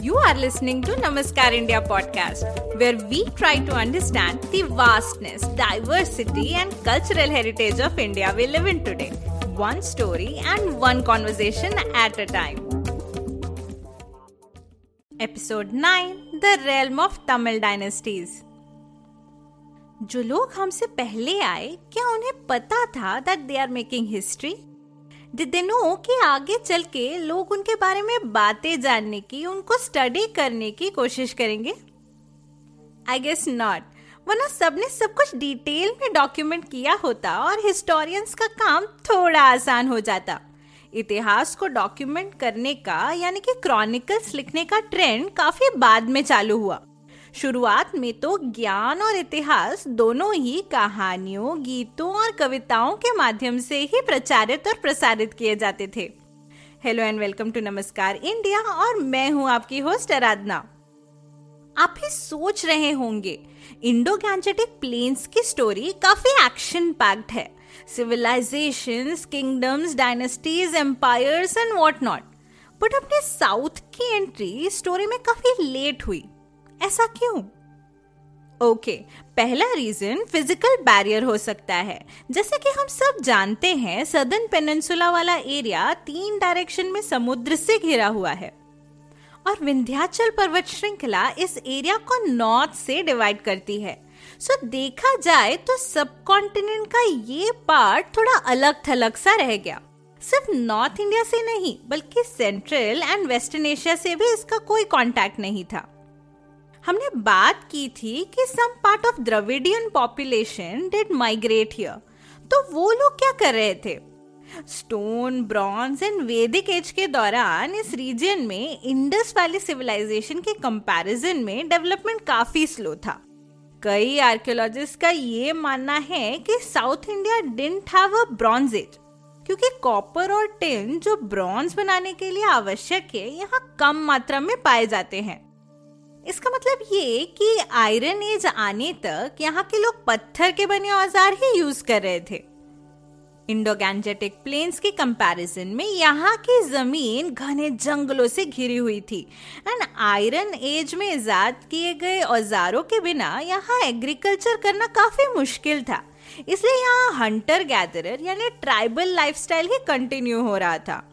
You are listening to Namaskar India podcast, where we try to understand the vastness, diversity, and cultural heritage of India we live in today, one story and one conversation at a time. Episode 9 The Realm of Tamil Dynasties. जो लोग हमसे पहले आए क्या उन्हें पता था that they are making history दिनों कि आगे चल के लोग उनके बारे में बातें जानने की, उनको स्टडी करने की कोशिश करेंगे? आई गेस नॉट वरना सबने सब कुछ डिटेल में डॉक्यूमेंट किया होता और हिस्टोरियंस का काम थोड़ा आसान हो जाता। इतिहास को डॉक्यूमेंट करने का, यानी कि क्रॉनिकल्स लिखने का ट्रेंड काफ़ी बाद में चालू हुआ। शुरुआत में तो ज्ञान और इतिहास दोनों ही कहानियों, गीतों और कविताओं के माध्यम से ही प्रचारित और प्रसारित किए जाते थे। Hello and welcome to Namaskar India और मैं हूँ आपकी होस्ट आराधना आप ही सोच रहे होंगे इंडो गैंजेटिक प्लेन्स की स्टोरी काफ़ी एक्शन पैक्ड है। Civilization kingdoms dynasties empires and what not but अपने साउथ की एंट्री स्टोरी में काफ़ी लेट हुई। ऐसा क्यों? ओके okay, पहला रीजन फ़िज़िकल बैरियर हो सकता है। जैसे कि हम सब जानते हैं सदर्न पेनिनसुला वाला एरिया तीन डायरेक्शन में समुद्र से घिरा हुआ है। और विंध्याचल पर्वत श्रृंखला इस एरिया को नॉर्थ से डिवाइड करती है। सो देखा जाए तो सब कॉन्टिनेंट का ये पार्ट थोड़ा अलग थलग सा रह गया। सिर्फ़ नॉर्थ इंडिया से नहीं बल्कि सेंट्रल एंड वेस्टर्न एशिया से भी इसका कोई कांटेक्ट नहीं था। हमने बात की थी कि some part of Dravidian population did migrate here तो वो लोग क्या कर रहे थे? Stone bronze and Vedic age के दौरान इस रीजन में इंडस वैली सिविलाइजेशन के कंपैरिजन में डेवलपमेंट काफ़ी स्लो था. कई आर्कियोलॉजिस्ट का ये मानना है कि south India didn't have a bronze age क्योंकि कॉपर और टिन जो ब्रॉन्ज बनाने के लिए आवश्यक है, यहाँ कम मात्रा में पाए जाते हैं. इसका मतलब ये कि आयरन एज आने तक यहाँ के लोग पत्थर के बने औज़ार ही यूज़ कर रहे थे। इंडो गैंजेटिक प्लेन्स के कंपैरिजन में यहाँ की ज़मीन घने जंगलों से घिरी हुई थी। एंड आयरन एज में इजाद किए गए औजारों के बिना यहाँ एग्रीकल्चर करना काफ़ी मुश्किल था। इसलिए यहाँ हंटर गैदरर यानी ट्राइबल लाइफस्टाइल ही कंटिन्यू हो रहा था।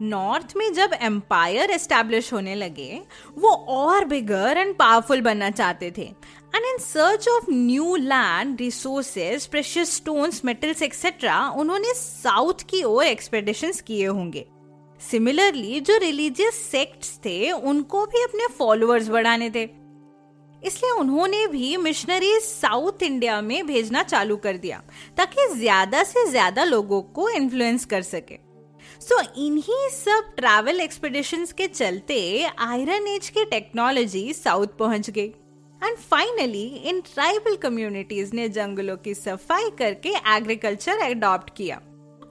नॉर्थ में जब एम्पायर एस्टेब्लिश होने लगे, वो और बिगर एंड पावरफुल बनना चाहते थे। And in search of new land resources precious stones metals etcetera उन्होंने साउथ की ओर एक्सपेडिशन किए होंगे। सिमिलरली जो रिलीजियस सेक्ट्स थे, उनको भी अपने फॉलोअर्स बढ़ाने थे। इसलिए उन्होंने भी मिशनरी साउथ इंडिया में भेजना चालू कर दिया, ताकि ज़्यादा से ज़्यादा लोगों को इन्फ्लुएंस कर सके। सो इन्हीं सब ट्रैवल एक्सपेडिशंस के चलते आयरन एज की टेक्नोलॉजी साउथ पहुँच गई। And finally in tribal communities ने जंगलों की सफ़ाई करके एग्रीकल्चर एडॉप्ट किया।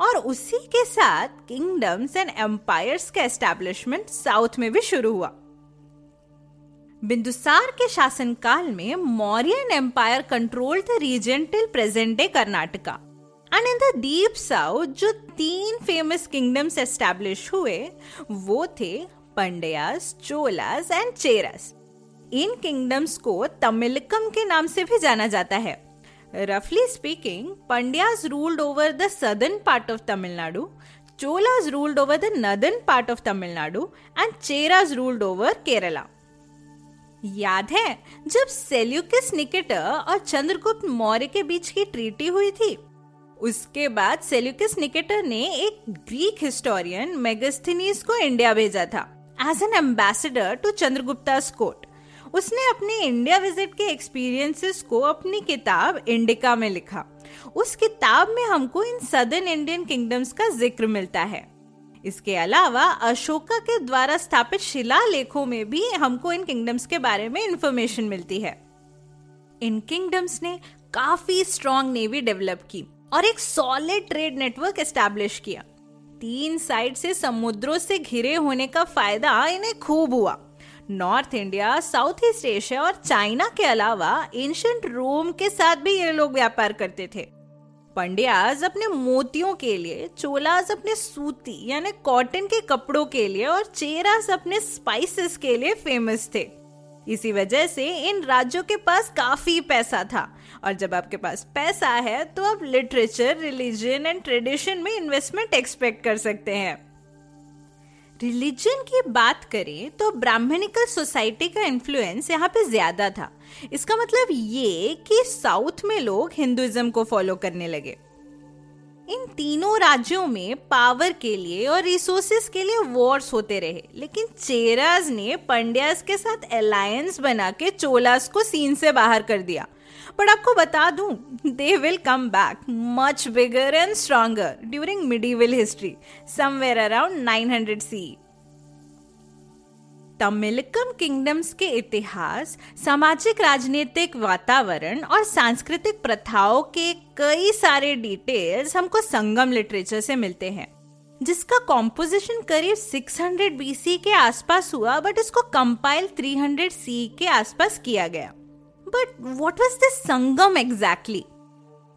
और उसी के साथ किंगडम्स एंड एम्पायर्स का एस्टेब्लिशमेंट साउथ में भी शुरू हुआ। बिंदुसार के शासनकाल में Mauryan empire control the region till present day Karnataka and in the deep south जो तीन फ़ेमस किंगडम्स एस्टेब्लिश हुए, वो थे पंड्यास चोलास एंड चेरास इन किंगडम्स को तमिलकम के नाम से भी जाना जाता है. रफली speaking Pandyas ruled over the southern part of Tamil Nadu Cholas ruled over the northern part of Tamil Nadu and Cheras ruled over Kerala याद है, जब सेल्यूकिस निकेटर और चंद्रगुप्त मौर्य के बीच की ट्रीटी हुई थी उसके बाद सेल्यूकस निकेटर ने एक ग्रीक हिस्टोरियन मेगस्थनीस को इंडिया भेजा था as an ambassador to Chandragupta court उसने अपने इंडिया विज़िट के एक्सपीरियंसेस को अपनी किताब इंडिका में लिखा। उस किताब में हमको इन सदर्न इंडियन किंगडम्स का ज़िक्र मिलता है। इसके अलावा अशोका के द्वारा स्थापित शिलालेखों में भी हमको इन किंगडम्स के बारे में इंफॉर्मेशन मिलती है। इन किंगडम्स ने काफ़ी स्ट्रॉन्ग नेवी डेवलप की। और एक सॉलिड ट्रेड नेटवर्क एस्टैब्लिश किया। तीन साइड से समुद्रों से घिरे होने का फ़ायदा इन्हें खूब हुआ। North India south east Asia और चाइना के अलावा एंशंट रोम के साथ भी ये लोग व्यापार करते थे। पंड्याज अपने मोतियों के लिए चोलाज अपने सूती यानी कॉटन के कपड़ों के लिए और चेरास अपने स्पाइसेस के लिए फ़ेमस थे। इसी वजह से इन राज्यों के पास काफ़ी पैसा था। और जब आपके पास पैसा है तो आप लिटरेचर रिलीजन एंड ट्रेडिशन में इन्वेस्टमेंट एक्सपेक्ट कर सकते हैं। रिलीजन की बात करें तो ब्राह्मणिकल सोसाइटी का इन्फ्लुएंस यहाँ पे ज़्यादा था। इसका मतलब ये कि साउथ में लोग हिंदुइज्म को फॉलो करने लगे। इन तीनों राज्यों में पावर के लिए और रिसोर्सेस के लिए वॉर्स होते रहे। लेकिन चेराज ने पंड्यास के साथ अलायंस बना के चोलास को सीन से बाहर कर दिया। बट आपको बता दूँ they will come back much bigger and stronger during medieval history somewhere around 900 C Tamilakam kingdoms के इतिहास, सामाजिक राजनीतिक वातावरण और सांस्कृतिक प्रथाओं के कई सारे डिटेल्स हमको संगम लिटरेचर से मिलते हैं, जिसका कॉम्पोजिशन करीब 600 बीसी के आसपास हुआ बट इसको कंपाइल 300 सी के आसपास किया गया। But what was this Sangam exactly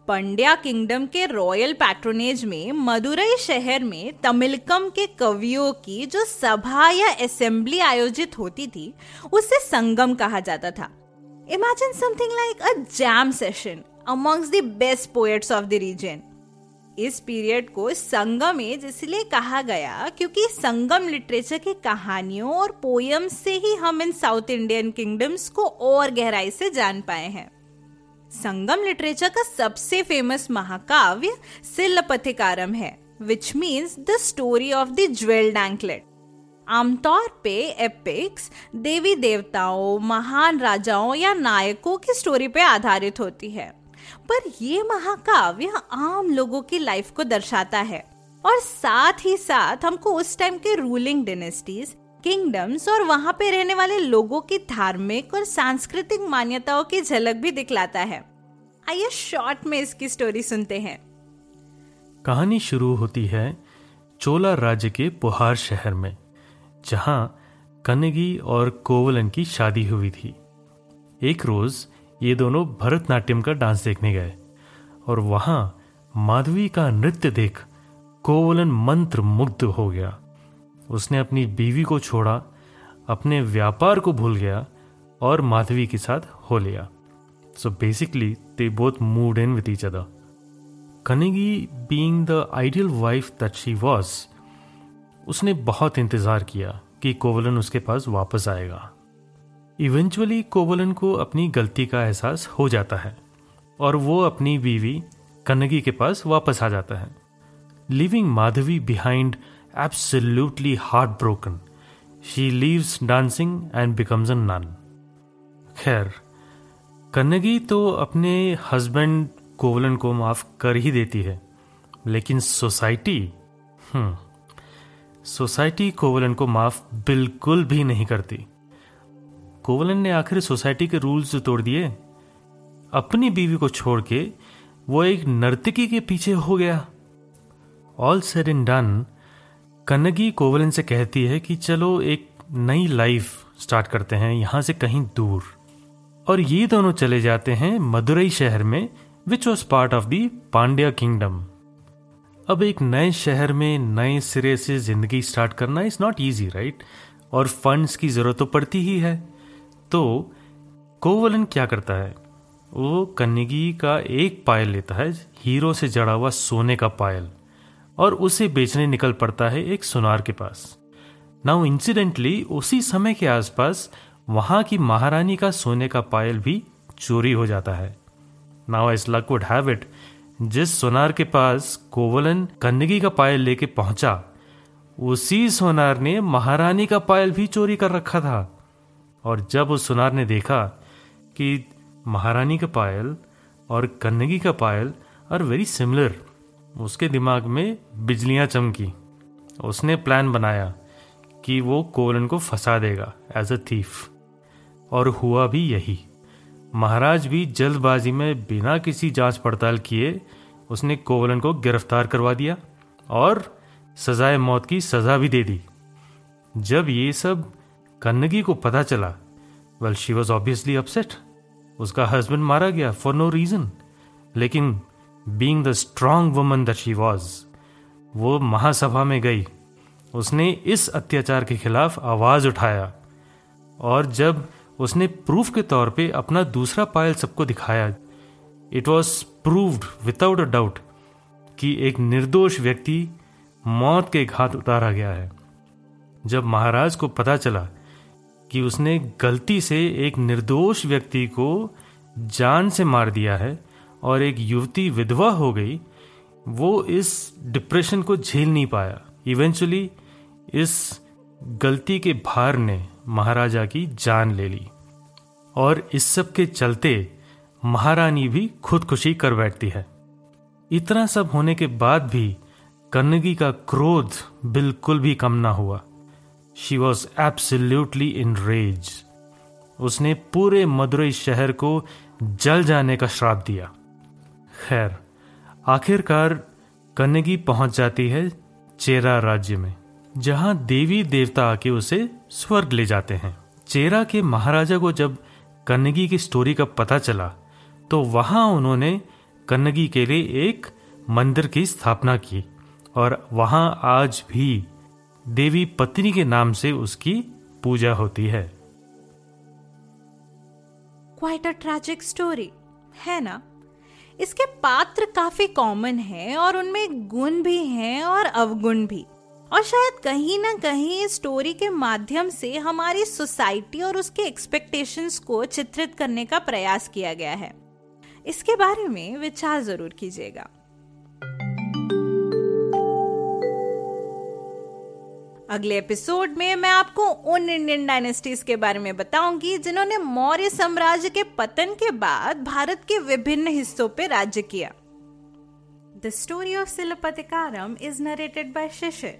Pandya kingdom के रॉयल पैट्रोनेज में मदुरई शहर में तमिलकम के कवियों की जो सभा या असेंबली आयोजित होती थी, उसे संगम कहा जाता था। Imagine something like a jam session amongst the best poets of the region इस पीरियड को संगम एज इसलिए कहा गया क्योंकि संगम लिटरेचर की कहानियों और पोयम्स से ही हम इन साउथ इंडियन किंगडम्स को और गहराई से जान पाए हैं। संगम लिटरेचर का सबसे फ़ेमस महाकाव्य सिल्लपथिकारम है which means the story of the jewelled anklet आमतौर पे एपिक्स देवी देवताओं, महान राजाओं या नायकों की स्टोरी पे आधारित होती है। पर ये महाकाव्य आम लोगों की लाइफ को दर्शाता है। और साथ ही साथ हमको उस टाइम के रूलिंग डेनेस्टीज किंगडम्स और वहाँ पे रहने वाले लोगों की धार्मिक और सांस्कृतिक मान्यताओं की झलक भी दिखलाता है। आइए शॉर्ट में इसकी स्टोरी सुनते हैं। कहानी शुरू होती है चोला राज्य के पुहार शहर में, जहाँ कन्नगी और कोवलन की शादी हुई थी। एक रोज ये दोनों भरतनाट्यम का डांस देखने गए और वहाँ माधवी का नृत्य देख कोवलन मंत्र मुग्ध हो गया। उसने अपनी बीवी को छोड़ा, अपने व्यापार को भूल गया और माधवी के साथ हो लिया। So basically they both moved in with each other Kannagi being the ideal wife that she was उसने बहुत इंतज़ार किया कि कोवलन उसके पास वापस आएगा। इवेंचुअली कोवलन को अपनी गलती का एहसास हो जाता है और वो अपनी बीवी कनगी के पास वापस आ जाता है। Leaving Madhavi behind heart broken she leaves dancing and becomes a nun खैर, कन्नगी तो अपने हस्बैंड कोवलन को माफ़ कर ही देती है, लेकिन सोसाइटी हम्म सोसाइटी कोवलन को माफ़ बिल्कुल भी नहीं करती। कोवलन ने आखिर सोसाइटी के रूल्स तोड़ दिए। अपनी बीवी को छोड़ के वो एक नर्तकी के पीछे हो गया। All said and done Kannagi Kovalan से कहती है कि चलो एक नई लाइफ स्टार्ट करते हैं, यहाँ से कहीं दूर। और ये दोनों चले जाते हैं मदुरई शहर में which was part of the Pandya kingdom अब एक नए शहर में नए सिरे से ज़िंदगी स्टार्ट करना इज़ नॉट ईजी राइट और फंड्स की ज़रूरत तो पड़ती ही है। तो कोवलन क्या करता है? वो कन्नगी का एक पायल लेता है, हीरो से जड़ा हुआ सोने का पायल। और उसे बेचने निकल पड़ता है एक सुनार के पास। नाउ इंसिडेंटली उसी समय के आसपास, वहाँ की महारानी का सोने का पायल भी चोरी हो जाता है। Now as luck would have it जिस सोनार के पास कोवलन कन्नगी का पायल लेके पहुँचा, उसी सोनार ने महारानी का पायल भी चोरी कर रखा था। और जब उस सोनार ने देखा कि महारानी का पायल और कन्नगी का पायल आर वेरी सिमिलर उसके दिमाग में बिजलियाँ चमकी। उसने प्लान बनाया कि वो कोवलन को फंसा देगा एज अ थीफ और हुआ भी यही। महाराज भी जल्दबाजी में बिना किसी जाँच पड़ताल किए उसने कोवलन को गिरफ़्तार करवा दिया और सजाए मौत की सजा भी दे दी। जब ये सब कन्नगी को पता चला well she was obviously upset उसका हस्बैंड मारा गया फॉर नो रीजन लेकिन being the strong woman that she was वो महासभा में गई। उसने इस अत्याचार के खिलाफ आवाज़ उठाया और जब उसने प्रूफ के तौर पे अपना दूसरा पायल सबको दिखाया it was proved without a doubt कि एक निर्दोष व्यक्ति मौत के घात उतारा गया है। जब महाराज को पता चला कि उसने गलती से एक निर्दोष व्यक्ति को जान से मार दिया है और एक युवती विधवा हो गई, वो इस डिप्रेशन को झेल नहीं पाया। इवेंचुअली इस गलती के भार ने महाराजा की जान ले ली। और इस सब के चलते महारानी भी खुदकुशी कर बैठती है। इतना सब होने के बाद भी कन्नगी का क्रोध बिल्कुल भी कम ना हुआ। She was absolutely in rage उसने पूरे मदुरई शहर को जल जाने का श्राप दिया। खैर, आखिरकार कन्नगी पहुँच जाती है चेरा राज्य में, जहाँ देवी देवता आके उसे स्वर्ग ले जाते हैं। चेरा के महाराजा को जब कन्नगी की स्टोरी का पता चला तो वहाँ उन्होंने कन्नगी के लिए एक मंदिर की स्थापना की, और वहाँ आज भी देवी पत्नी के नाम से उसकी पूजा होती है। क्वाइट अ ट्रैजिक स्टोरी है ना? इसके पात्र काफ़ी कॉमन है और उनमें गुण भी हैं और अवगुण भी। और शायद कहीं ना कहीं इस स्टोरी के माध्यम से हमारी सोसाइटी और उसके एक्सपेक्टेशंस को चित्रित करने का प्रयास किया गया है। इसके बारे में विचार ज़रूर कीजिएगा। अगले एपिसोड में मैं आपको उन इंडियन डायनेस्टीज के बारे में बताऊँगी जिन्होंने मौर्य साम्राज्य के पतन के बाद भारत के विभिन्न हिस्सों पर राज्य किया। The story of Silappatikaram is narrated by Shishir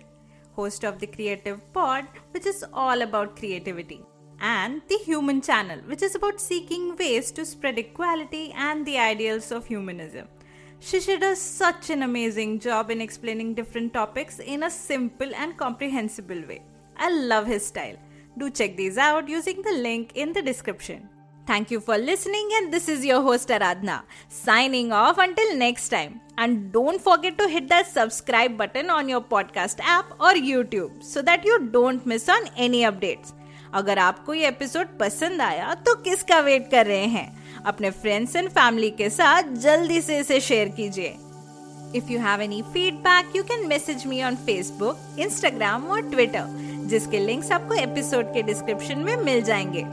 host of the creative pod which is all about creativity and the human channel which is about seeking ways to spread equality and the ideals of humanism Shishi does such an amazing job in explaining different topics in a simple and comprehensible way. I love his style. Do check these out using the link in the description. Thank you for listening, and this is your host Aradhna signing off until next time. And don't forget to hit that subscribe button on your podcast app or YouTube so that you don't miss on any updates. अगर आपको ये episode पसंद आया तो किसका wait कर रहे हैं अपने फ्रेंड्स एंड फैमिली के साथ जल्दी से इसे शेयर कीजिए। If you have any feedback you can message me on Facebook Instagram और ट्विटर जिसके लिंक्स आपको एपिसोड के डिस्क्रिप्शन में मिल जाएँगे।